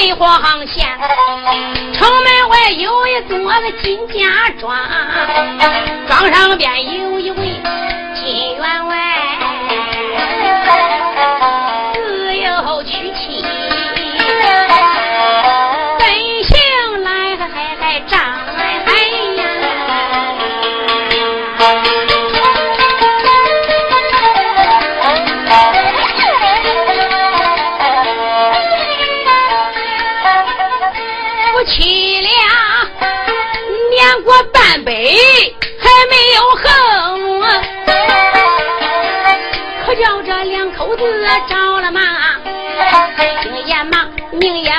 北黄县，城门外有一座金家庄，庄上边有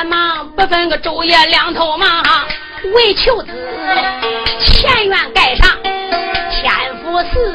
忙，不分个昼夜两头忙，为求子前院盖上千福寺，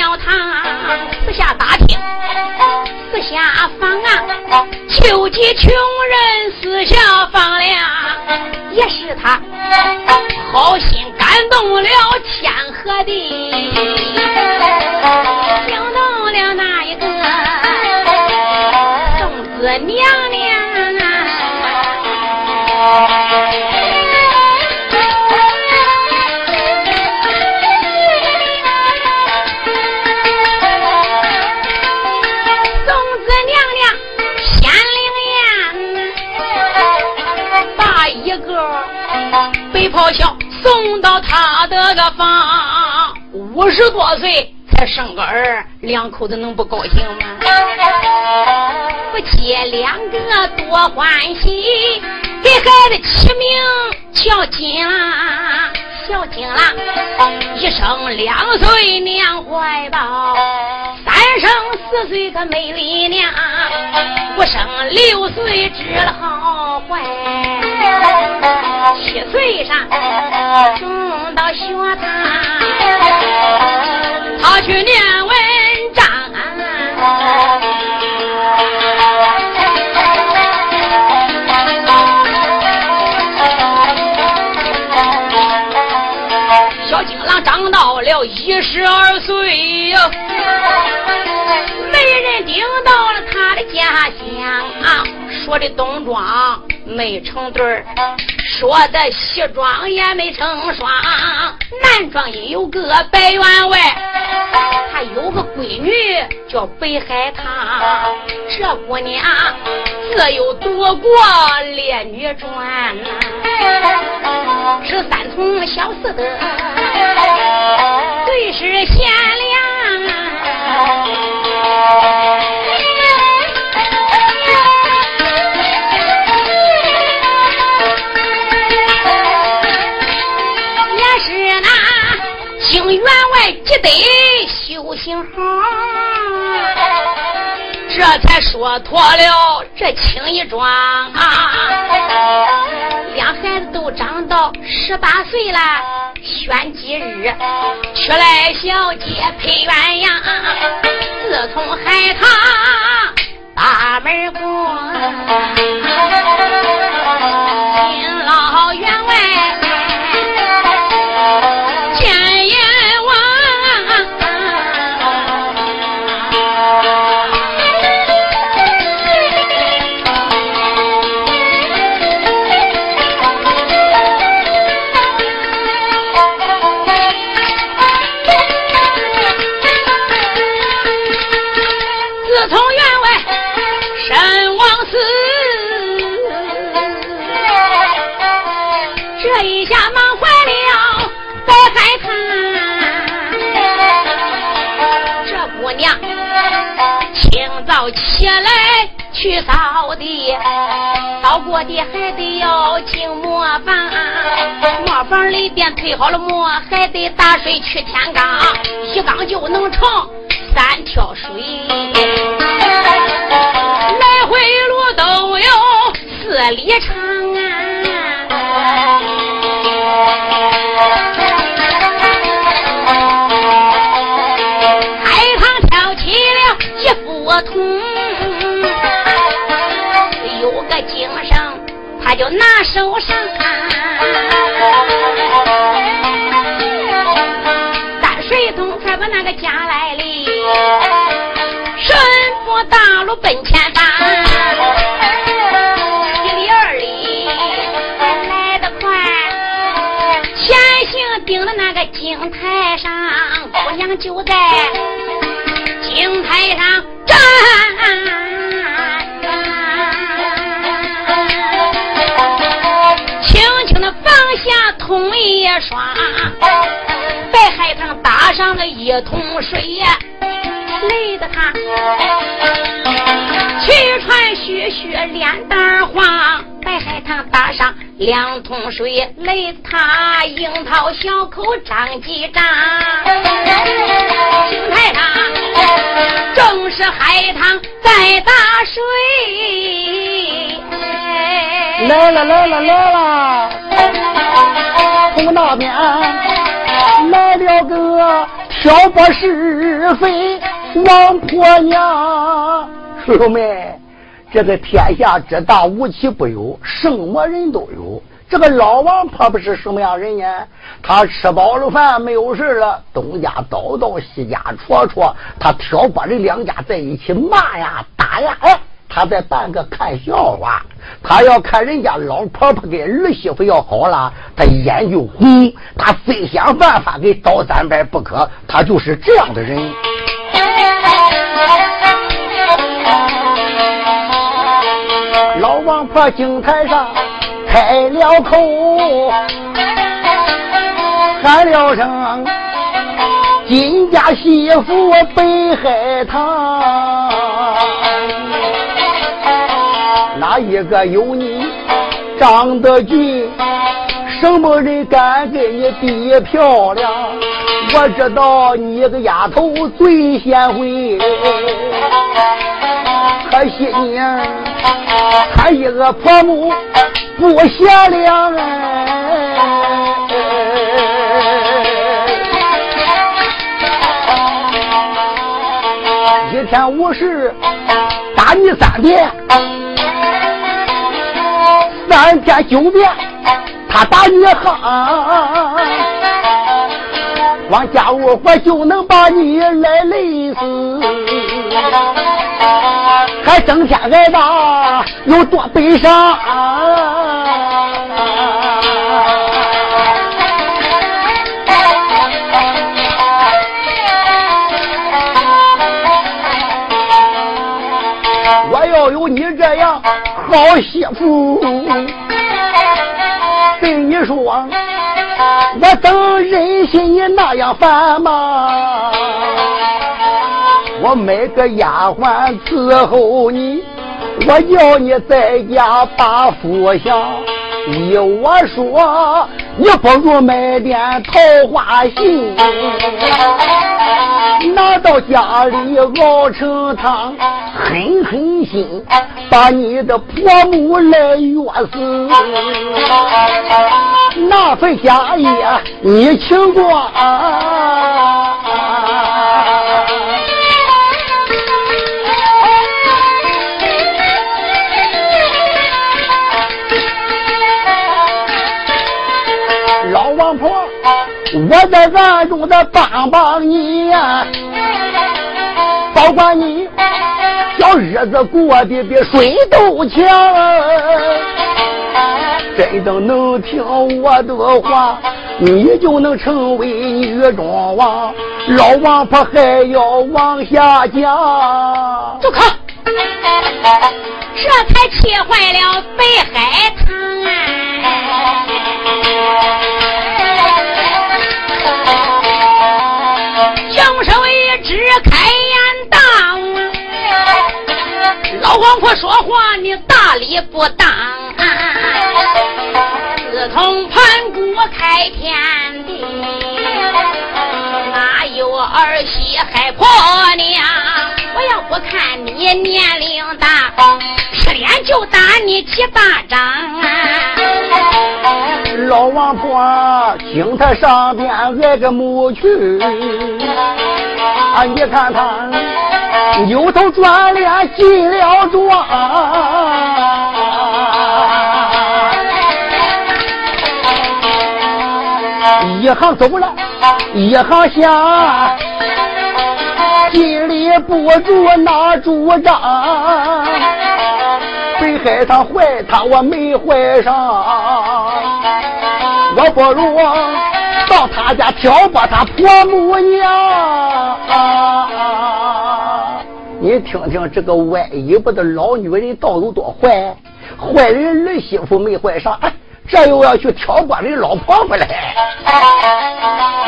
庙堂，四下打听，四下访啊，求济穷人四下放粮。也是他好心感动了天和地，想到了那一个送子娘娘到他的个房，五十多岁才生个儿，两口子能不高兴吗？夫妻两个多欢喜，给孩子起名叫金郎，小金郎，一生两岁娘怀抱，三生四岁个美丽娘，五生六岁知了好坏。七岁上送到学堂，他去念文章。小金郎长到了一十二岁呀，没人盯到了他的家乡，说的东庄没成对儿。说的西装也没成双，男装也有个白员外，还有个闺女叫北海棠。这姑娘自幼读过烈女传，是三从小四德，最是贤良。员外急得修行好，这才说脱了这青衣装。两孩子都长到十八岁了，选吉日，娶来小姐配鸳鸯。自从海棠大门关，早起来去扫地，扫过的还得要进磨板，磨房里边推好了磨，还得打水去天缸，一缸就能盛三挑水，来回路都有四里长。精神，他就拿手上。大水桶才把那个家来哩，顺坡大路奔前方，一里二里来得快，前行顶着那个井台上，姑娘就在井台上站。一刷，白海棠打上了一桶水呀，累得他气喘吁吁，脸蛋黄。白海棠打上两桶水，累得他樱桃小口张几张。青台上正是海棠在打水。来了来了来了，从那边来了个挑拨是非王婆娘。叔叔们，这个天下之大，无奇不有，什么人都有。这个老王婆不是什么样人呢？他吃饱了饭没有事了，东家叨叨，西家戳戳，他挑拨着两家在一起骂呀打呀，哎。他在办个看笑话，他要看人家老婆婆跟儿媳妇要好了，他眼就红，他非想办法给倒三百不可。他就是这样的人。老王婆井台上开了口，喊了声：“金家媳妇北海棠。”一个有你长得俊？什么人敢跟你比漂亮？我知道你个丫头最贤惠，可惜你她一个婆母不贤良！一天无事打你三遍。三天九遍，他打你哈，光家务活就能把你来累死，还整天挨打，有多悲伤？我要有你这样。好媳妇，说，我怎忍心你那样烦吗？我买个丫鬟伺候你，我要你在家把福享。依我说，你不如买点桃花心，拿到家里熬成汤，狠狠心把你的婆母来约死。那份家业你请过。我在暗中的帮帮你呀，保管你小日子过得比水都强。真的能听我的话，你就能成为女中王。老王婆还要往下讲，住口！这才气坏了北海棠啊！说话，你大礼不当。自从盘古开天地，哪有儿媳害婆娘？我要不看你年龄大，十里脸就打你几巴掌。老王婆惊他上边挨个母去，啊，你看他扭头转脸进了庄，一行走了，一行下，心里不住那主张，北海他坏他我没坏上。我不如到他家挑拨他婆母娘。你听听这个歪尾巴的老女人到底多坏？坏人儿媳妇没坏上，哎这又要去挑官人老婆婆来。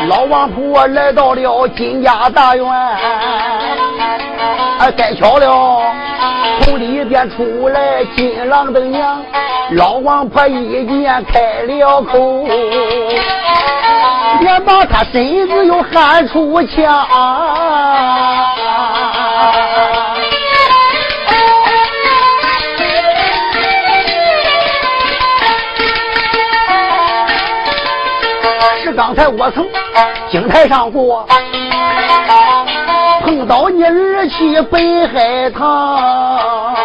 老王婆来到了金家大院，哎，该巧了。从里边出来金郎的娘，老王婆一见开了口，连把他身子又喊出腔。刚才我从井台上过。碰到你儿去北海棠，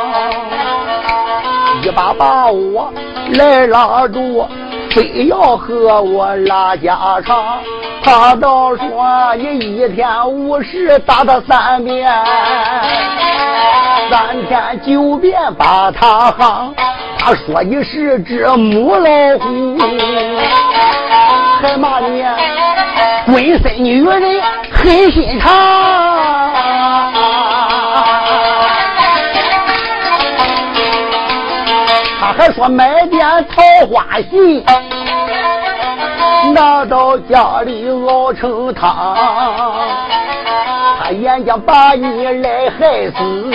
一把把我来拉住，非要和我拉家常。他倒说你一天五十打他三遍，三天九遍把他夯。他说你是只母老虎，还骂你浑身女人狠心肠。还说买点桃花信，拿到家里熬成汤，他眼睛把你来害死，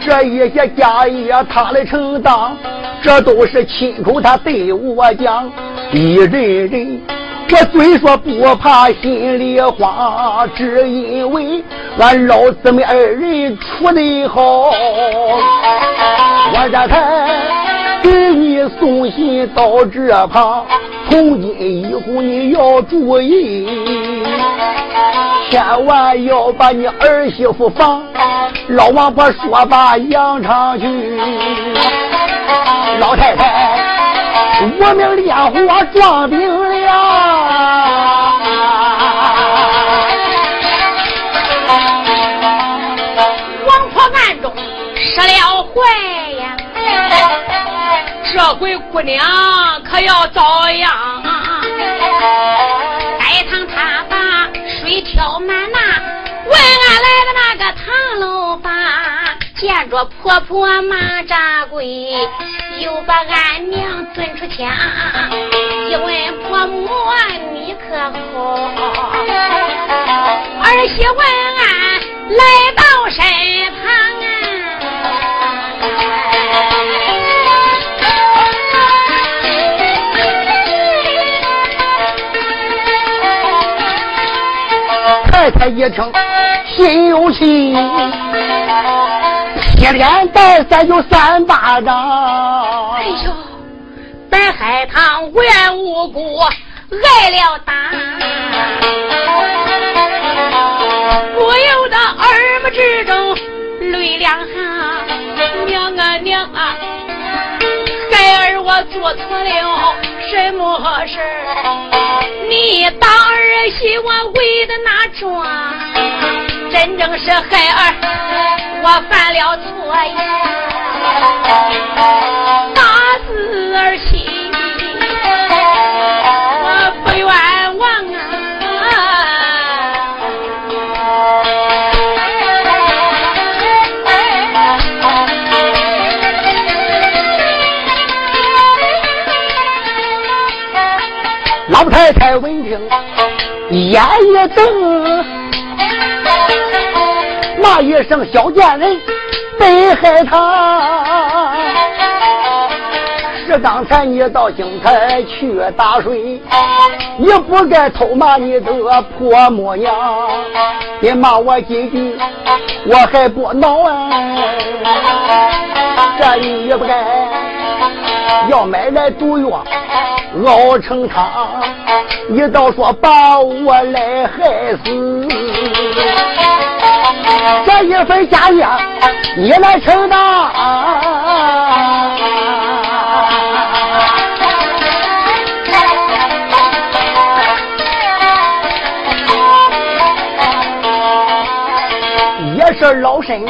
这一些家业他来承担，这都是亲口他对我讲，一人人。我虽说不怕，心里慌，只因为俺老姊妹二人处得好。我这才给你送信到这旁，从今以后你要注意，千万要把你儿媳妇防。老王婆说罢扬长去，老太太。我命烈火撞顶了，王婆暗中失了怀呀，这回姑娘可要遭殃。待堂他把水挑满呐，问俺来的那个唐楼房，见着婆婆马扎跪。又把俺娘尊出墙，一问婆母你可好？儿媳问俺来到身旁啊！太太一听心有气。连带三就三巴掌。哎呦，白海棠无缘无故挨了打，不由得耳目之中泪两行。娘啊娘啊，孩儿我做错了什么事你当儿媳我为的那桩。真正是孩儿，我犯了错呀，打死儿媳，我不冤枉啊！老太太闻听，眼一瞪。骂一声小贱人，被害他，是刚才你到京台去打水，你不该偷骂你的婆母娘，你骂我几句，我还不恼啊。这你也不该要买来毒药熬成汤，你倒说把我来害死。这一份家业你来承担。也是老身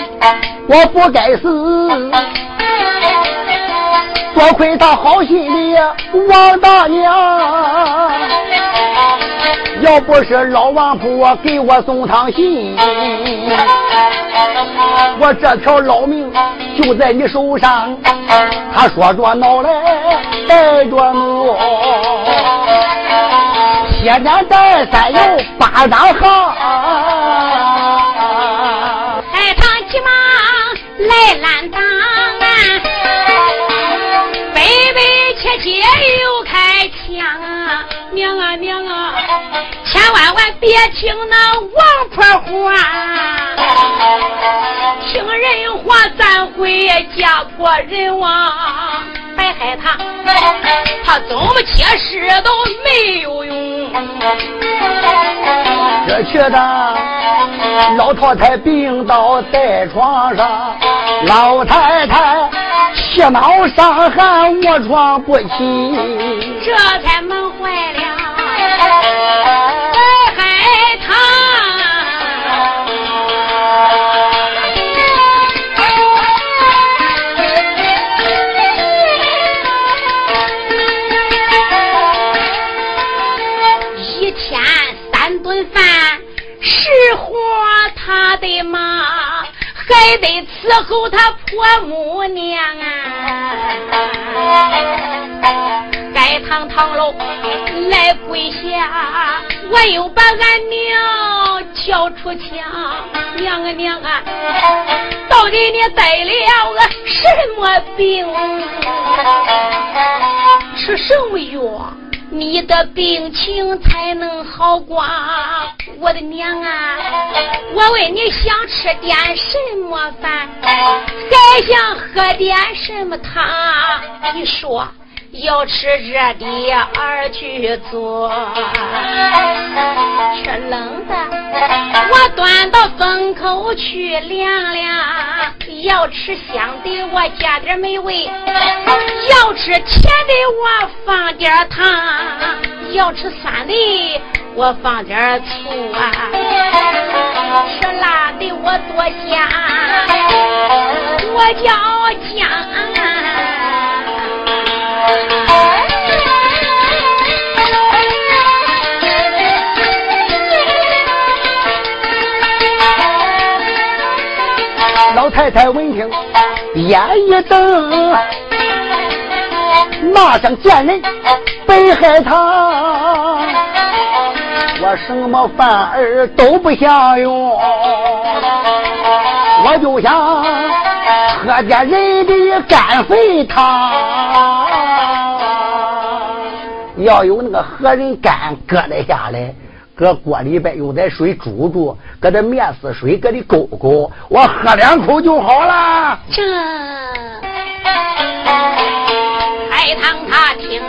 我不该死，多亏他好心的王大娘，要不是老王婆给我送趟信，我这条老命就在你手上。他说着恼来带着怒，铁年带三有八张行。来拦娘啊娘啊，千万万别听那王婆话，听人话咱会家破人亡，白害他，他怎么解释都没有用。这去的老太太病倒在床上，老太太气恼伤寒卧床不起，这才闷坏了，还得伺候他婆母娘啊。该堂堂喽来跪下，我又把俺娘叫出墙。娘啊娘啊，到底你得了个什么病？吃什么药？你的病情才能好光，我的娘啊！我问你想吃点什么饭，还想喝点什么汤？你说。要吃热的而去做，吃冷的我端到风口去凉凉。要吃香的我加点美味，要吃甜的我放点糖，要吃酸的我放点醋啊，吃辣的我多加，我叫姜。太太闻听，眼一瞪，骂声贱人，白害他！我什么饭儿都不想用，我就想喝点人的肝肺汤。要有那个何人肝搁得下来。搁锅里边用点水煮煮，搁点面丝水搁里勾勾，我喝两口就好了。这海棠他听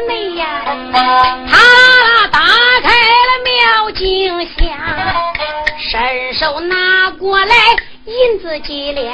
内呀。他打开了妙镜箱，伸手拿过来银子几两，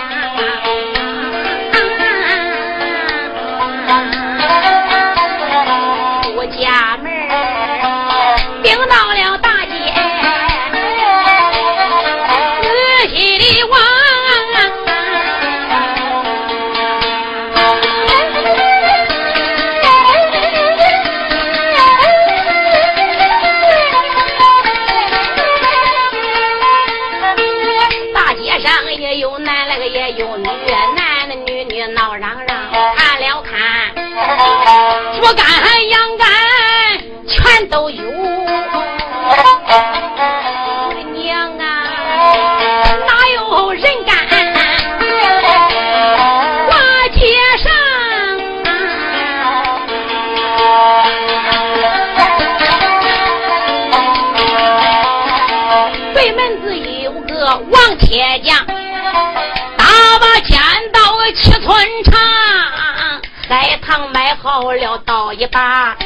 海棠买好了刀一把，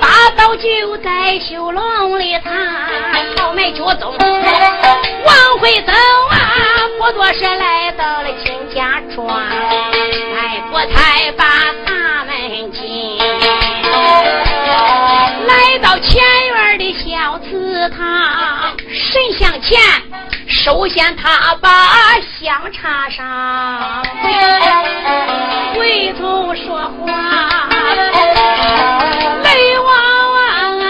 把刀就在绣笼里藏。好买脚走往回走啊，不多时来到了秦家庄，迈过才把钱首先他把香插上。回头说话泪汪汪啊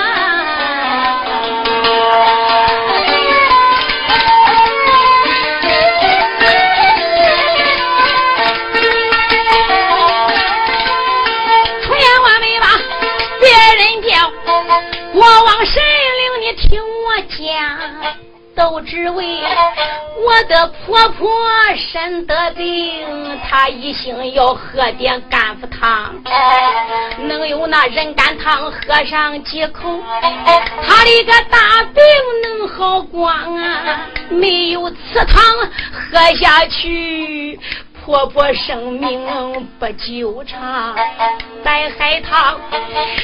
千万没把别人叫我往谁为我的婆婆身得病，她一心要喝点甘福汤，能有那人甘汤喝上几口，她的个大病能好光啊！没有此汤喝下去。婆婆生命不久长，白海棠，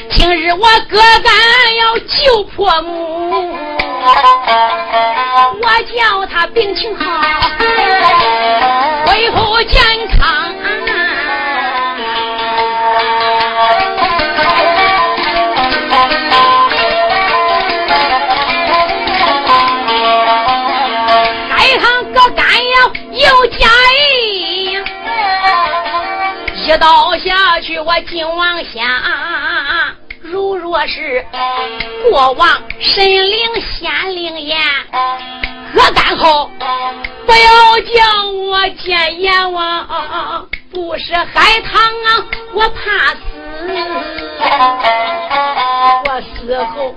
今日我哥干要救婆母，我叫他病情好，恢复健康啊。要去，我靖王乡。如若是过往神灵仙灵言，何敢好不要叫我见阎王。不是海棠啊，我怕死。我死后，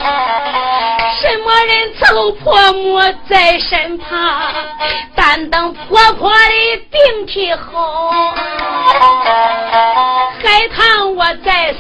什么人伺候婆母在身旁？但等婆婆的病体好，海棠我在死，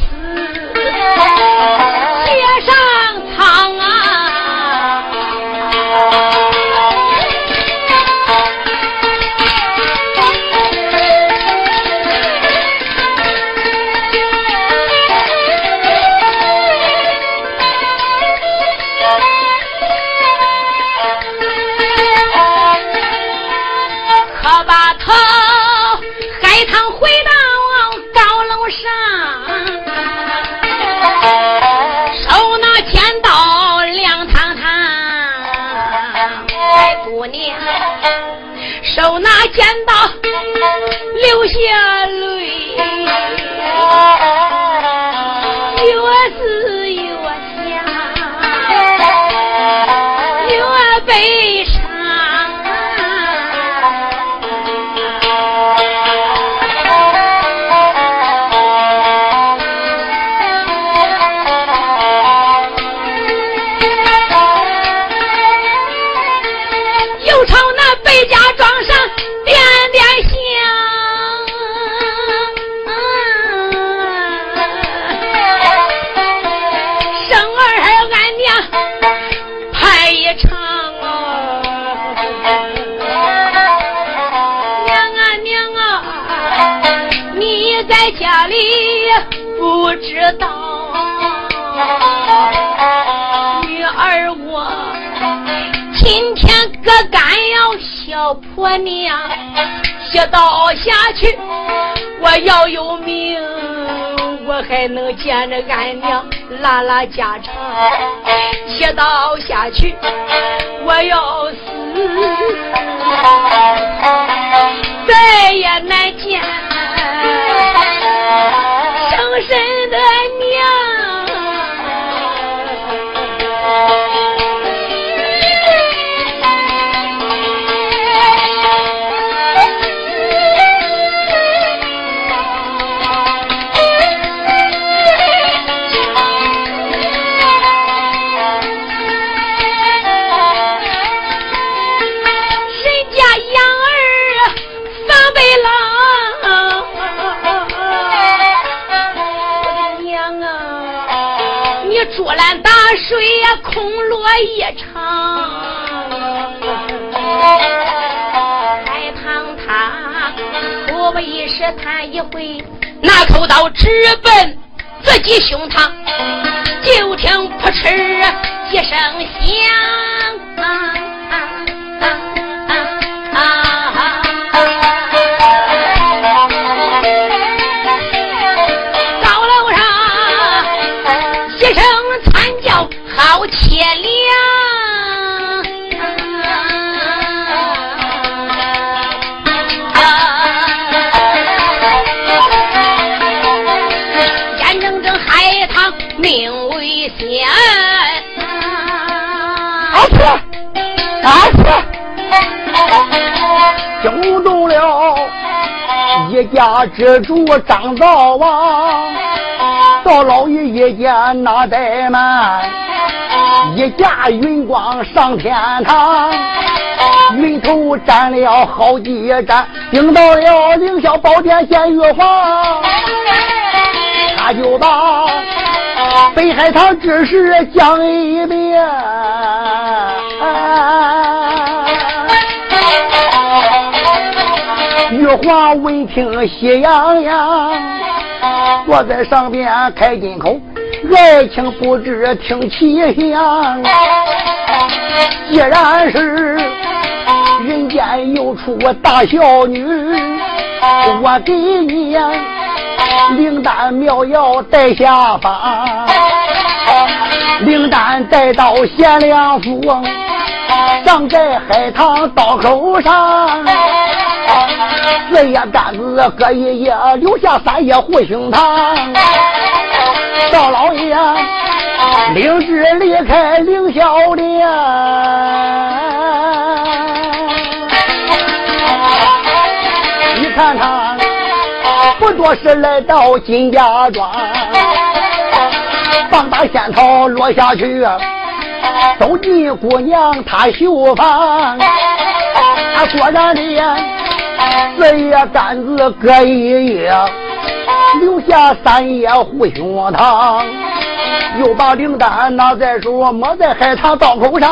要小婆娘，一刀下去我要有命，我还能见着俺娘拉拉家常。一刀下去我要死，再也难见。生身的竹篮打水呀，空落一场。海棠他我不一时叹一回，拿口刀直奔自己胸膛，就听扑哧一声响。家之主张灶王，到老爷一见那怠慢，一架云光上天堂，云头站了好几站，顶到了凌霄宝殿见玉皇，他就把北海堂之事讲一遍。玉皇闻听喜洋洋，我在上边开金口，爱情不知听其详。既然是人间有出大孝女，我给你灵丹妙药带下方，灵丹带到贤良府，葬在海棠刀口上。四叶杆子各一叶，留下三叶护胸膛。赵老爷领旨离开凌霄殿，你看他不多时来到金家庄，放把仙桃落下去，走进姑娘她绣房，他果然的。四叶杆子隔一夜，留下三叶护胸膛，又把灵丹拿在手，抹在海棠刀口上。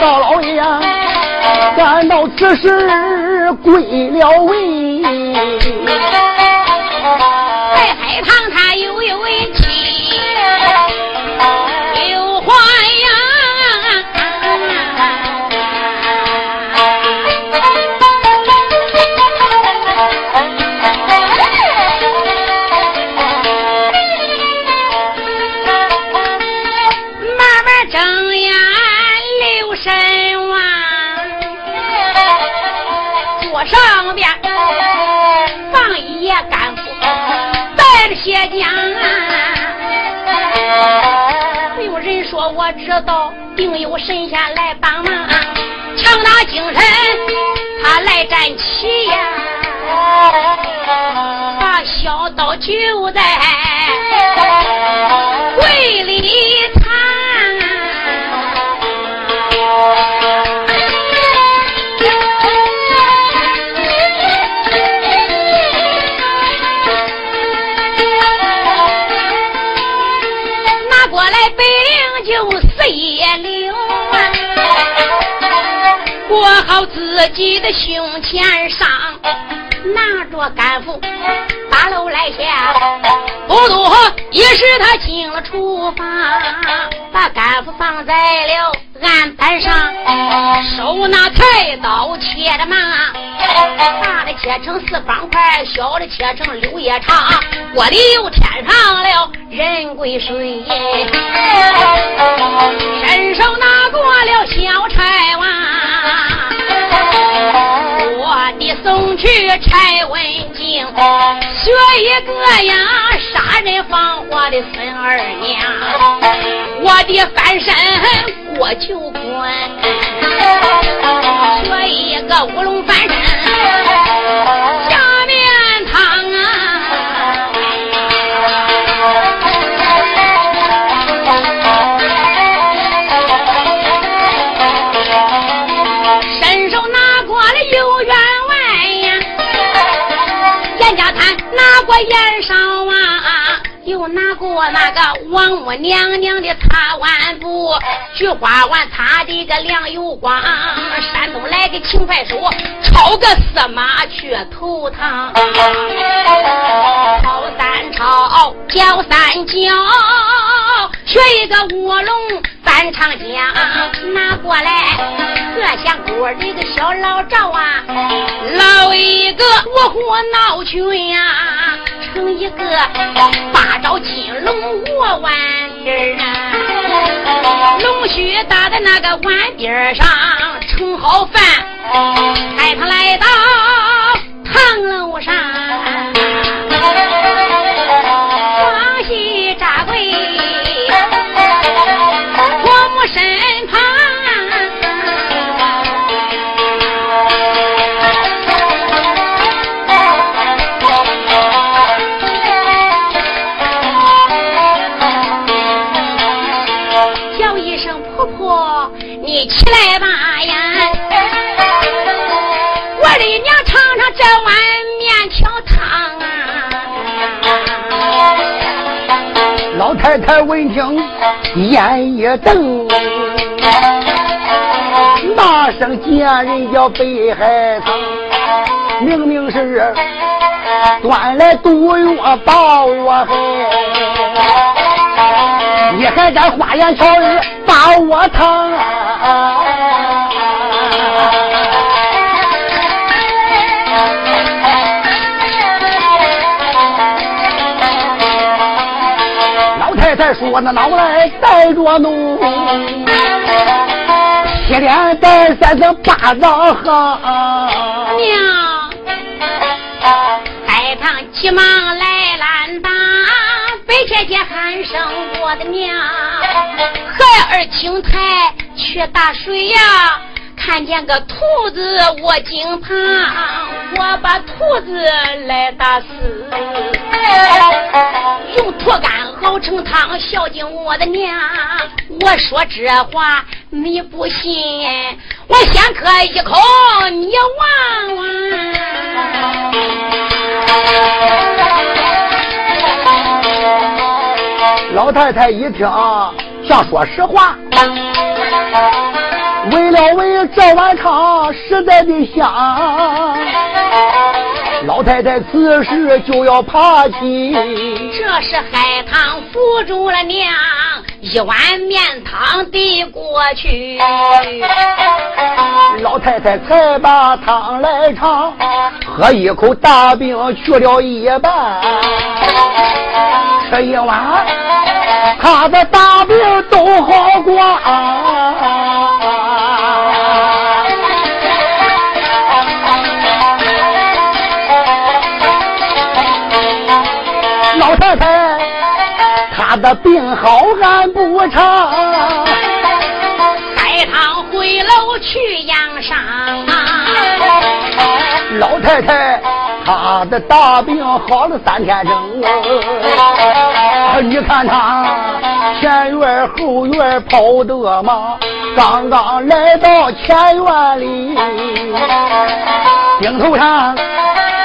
大老爷感到此事归了位，神仙来帮忙，强打精神，他来站起呀，把小刀就在柜里己的胸前上，拿着干斧，八楼来下，不多一时他进了厨房，把干斧放在了案板上，手拿菜刀切着嘛，大的切成四方块，小的切成柳叶长，锅里又添上了人归水，伸手拿过了小柴去柴文静，学一个呀杀人放火的孙二娘。我的翻身过九关，学一个乌龙翻身那个王母娘娘的擦碗布，菊花碗擦的个亮又光。山东来个勤快手，抄个司马去头堂。抄三抄，教三教，学一个卧龙翻长江，拿过来和相锅的个小老赵啊，捞一个卧虎闹群呀。成一个八爪金龙卧碗边啊，龙须搭在那个碗边上，盛好饭，带他来到堂楼上，眼一瞪，那声见人叫北海棠，明明是端来毒药把我害。你还敢花言巧语把我疼？再说：“那脑袋带着怒，七连带三声巴掌喝。”娘，海棠急忙来拦挡。白姐姐喊声我的娘，孩儿青苔去打水呀，看见个兔子卧井旁，我把兔子来打死，用拖杆熬成汤孝敬我的娘。我说这话你不信，我先喝一口你闻闻。老太太一听，想说实话，为了为这碗汤实在的香，老太太此时就要爬起。这是海棠扶住了娘，一碗面汤递过去，老太太才把汤来尝，喝一口大病去了一半，吃一碗。他的大病都好过，太太，他的大病好了三天整。你看他前院后院跑得忙，刚刚来到前院里，顶头上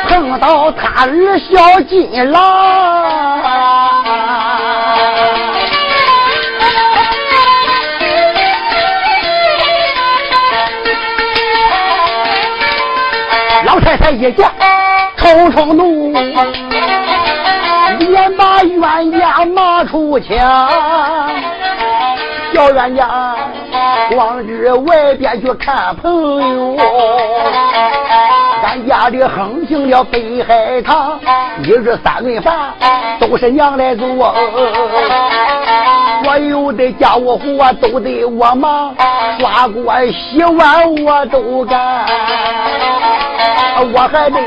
碰到他儿小金郎。一见，冲冲怒。连把冤家骂出墙，小冤家光日外边去看朋友，俺家里横行了北海棠，一日三顿饭都是娘来做，我有的家务活都得我忙，刷锅洗碗我都干，我还得。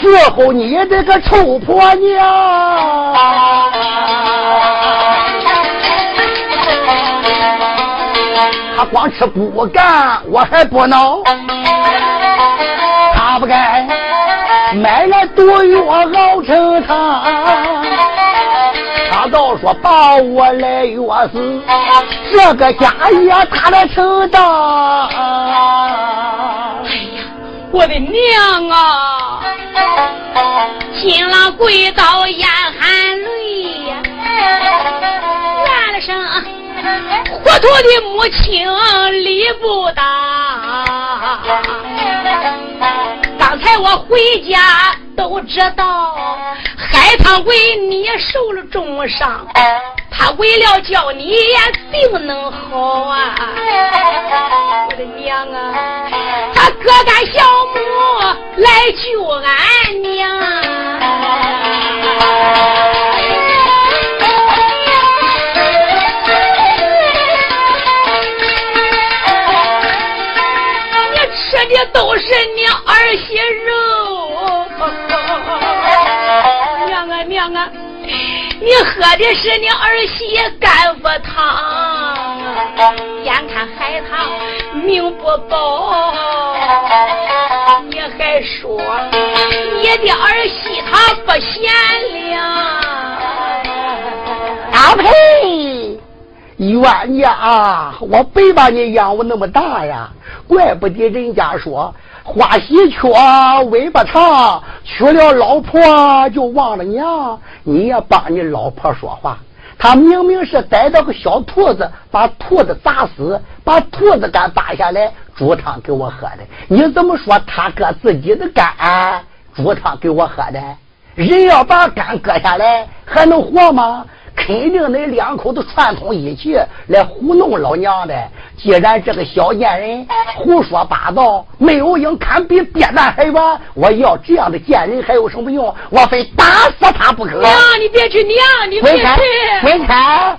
伺候你这个臭婆娘，光吃不干，我还不恼。他不该买了毒药熬成汤，他倒说把我来药死，这个家业他来承担。哎呀，我的娘啊！新郎跪倒眼含泪呀。糊涂的母亲理不大。刚才我回家都知道，海棠为你受了重伤，他为了叫你病能好啊，我的娘啊，他各干小母来救俺娘。也都是你儿媳肉，娘啊娘啊，你喝的是你儿媳干腹汤，眼看海棠命不保，你还说你的儿媳她不贤良，阿呸！冤家，我白把你养我那么大呀！怪不得人家说花喜鹊尾巴长，娶了老婆就忘了娘。你也帮你老婆说话，他明明是逮到个小兔子，把兔子砸死，把兔子肝扒下来煮汤给我喝的。你怎么说他割自己的肝煮汤给我喝的？人要把肝割下来还能活吗？肯定恁两口子串通一气来糊弄老娘的。既然这个小贱人胡说八道，没有影，堪比鳖蛋还冤。我要这样的贱人还有什么用？我非打死他不可！娘，你别去，娘，你别去，滚开！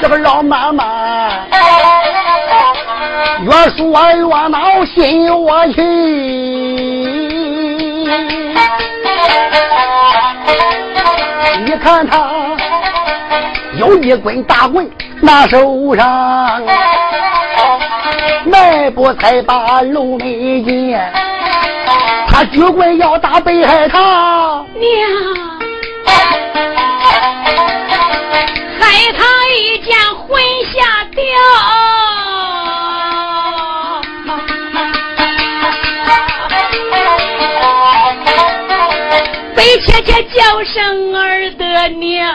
这个老妈妈越说越恼，心我气。你看他有一棍大棍拿手上，迈步才把路没见，他举棍要打北海棠娘，海棠一见魂吓切切叫声儿的娘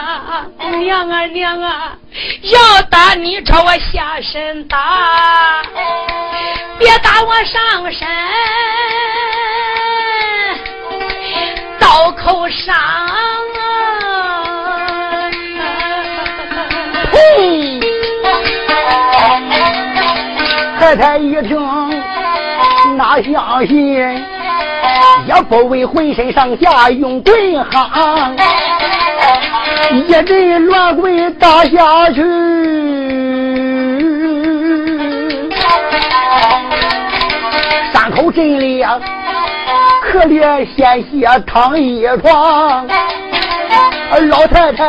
娘啊娘啊，要打你朝我下身打，别打我上身，刀口上啊！呸！太太一听，哪相信？也不为浑身上下用棍夯，一阵乱棍打下去，伤口震裂，可怜鲜血淌一床。而老太太，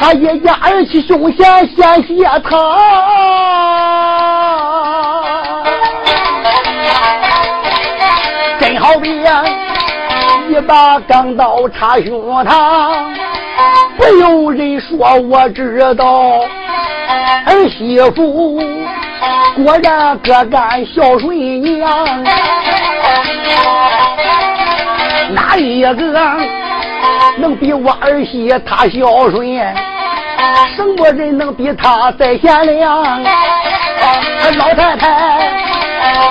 她一家儿媳胸前鲜血淌。好比一把钢刀插胸膛，不用人说我知道，儿媳妇果然个干孝顺娘，哪一个能比我儿媳她孝顺？什么人能比她再贤良？老太太。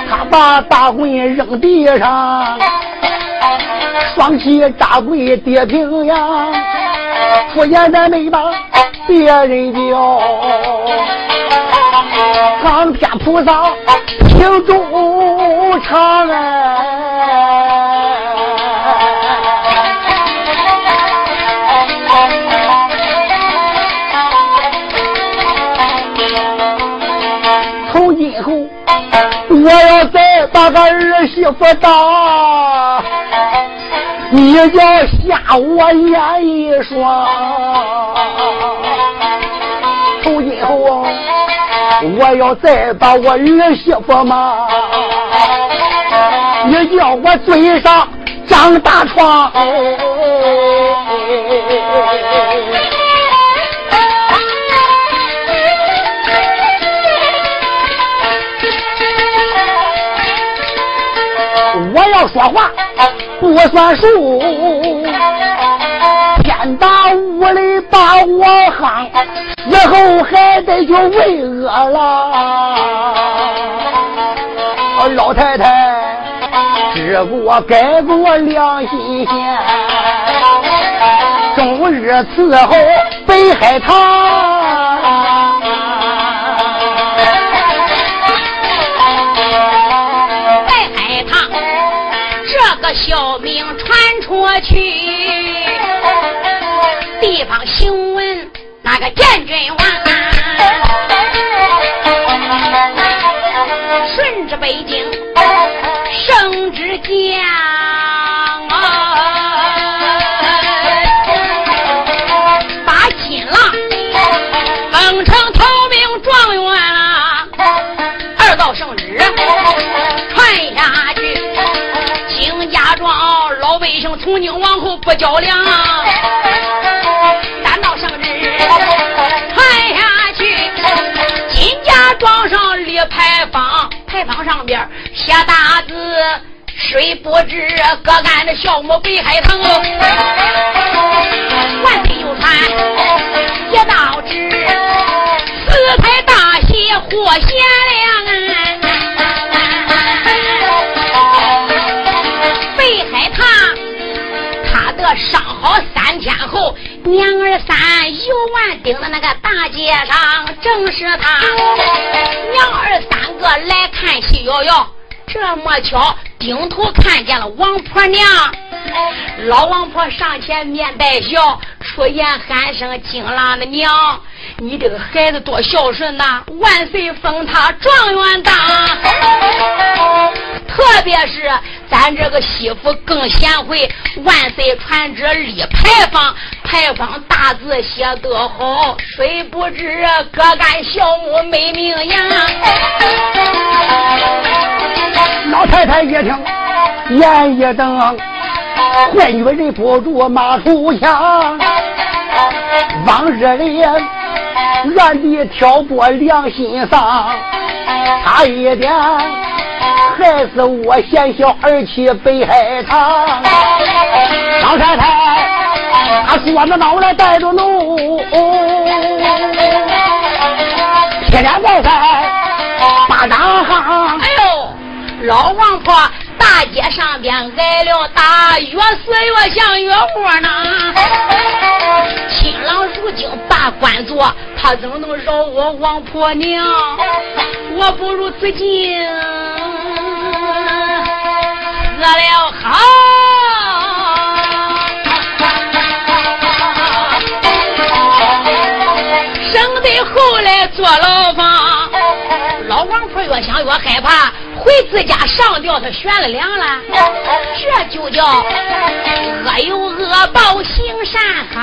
他把大棍扔地上，双膝扎跪跌平呀，敷衍的没把别人叫，苍天菩萨听中长哎。我要再把个儿媳妇打，你要吓我眼一双。从今后，我要再把我儿媳妇骂，你叫我嘴上长大疮。要说话不算数，天打五雷把我夯，死后还得去喂饿了。老太太，知我改过良心先，终日伺候北海棠。去，地方行文那个建军王，顺治北京圣旨将从今往后不较量。三道圣旨传下去，金家庄上立牌坊，牌坊上边写大字。水不知各干的小母北海棠，万岁有传一道旨，四台大喜获贤好三天后，娘儿三游玩顶的那个大街上，正是他娘儿三个来看喜羊羊。这么巧，顶头看见了王婆娘，老王婆上前面带笑，出言喊声：“金郎的娘，你这个孩子多孝顺呐！万岁封他状元当。特别是咱这个媳妇更贤惠，万岁传旨立牌坊，牌坊大字写得好，谁不知各干小母没名扬。”老太太一听，眼一瞪，坏女人不住马出墙。往日里暗地挑拨良心丧，差一点害死我贤小儿妻北海棠。老太太，她说着脑袋带着怒，天天在在巴掌行。哎呦！老王婆上边挨了打，越死越像越窝呢。新郎如今把官做，他怎么能饶我王婆娘？我不如自尽，死了好。省得后来坐牢房。越想越害怕。回自家上吊，他悬了梁了，这就叫恶有恶报，行善好。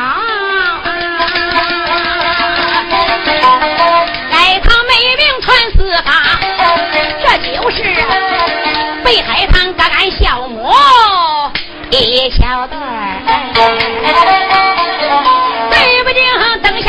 海棠美名传四方，这就是北海棠各俺孝母一小段。对不定等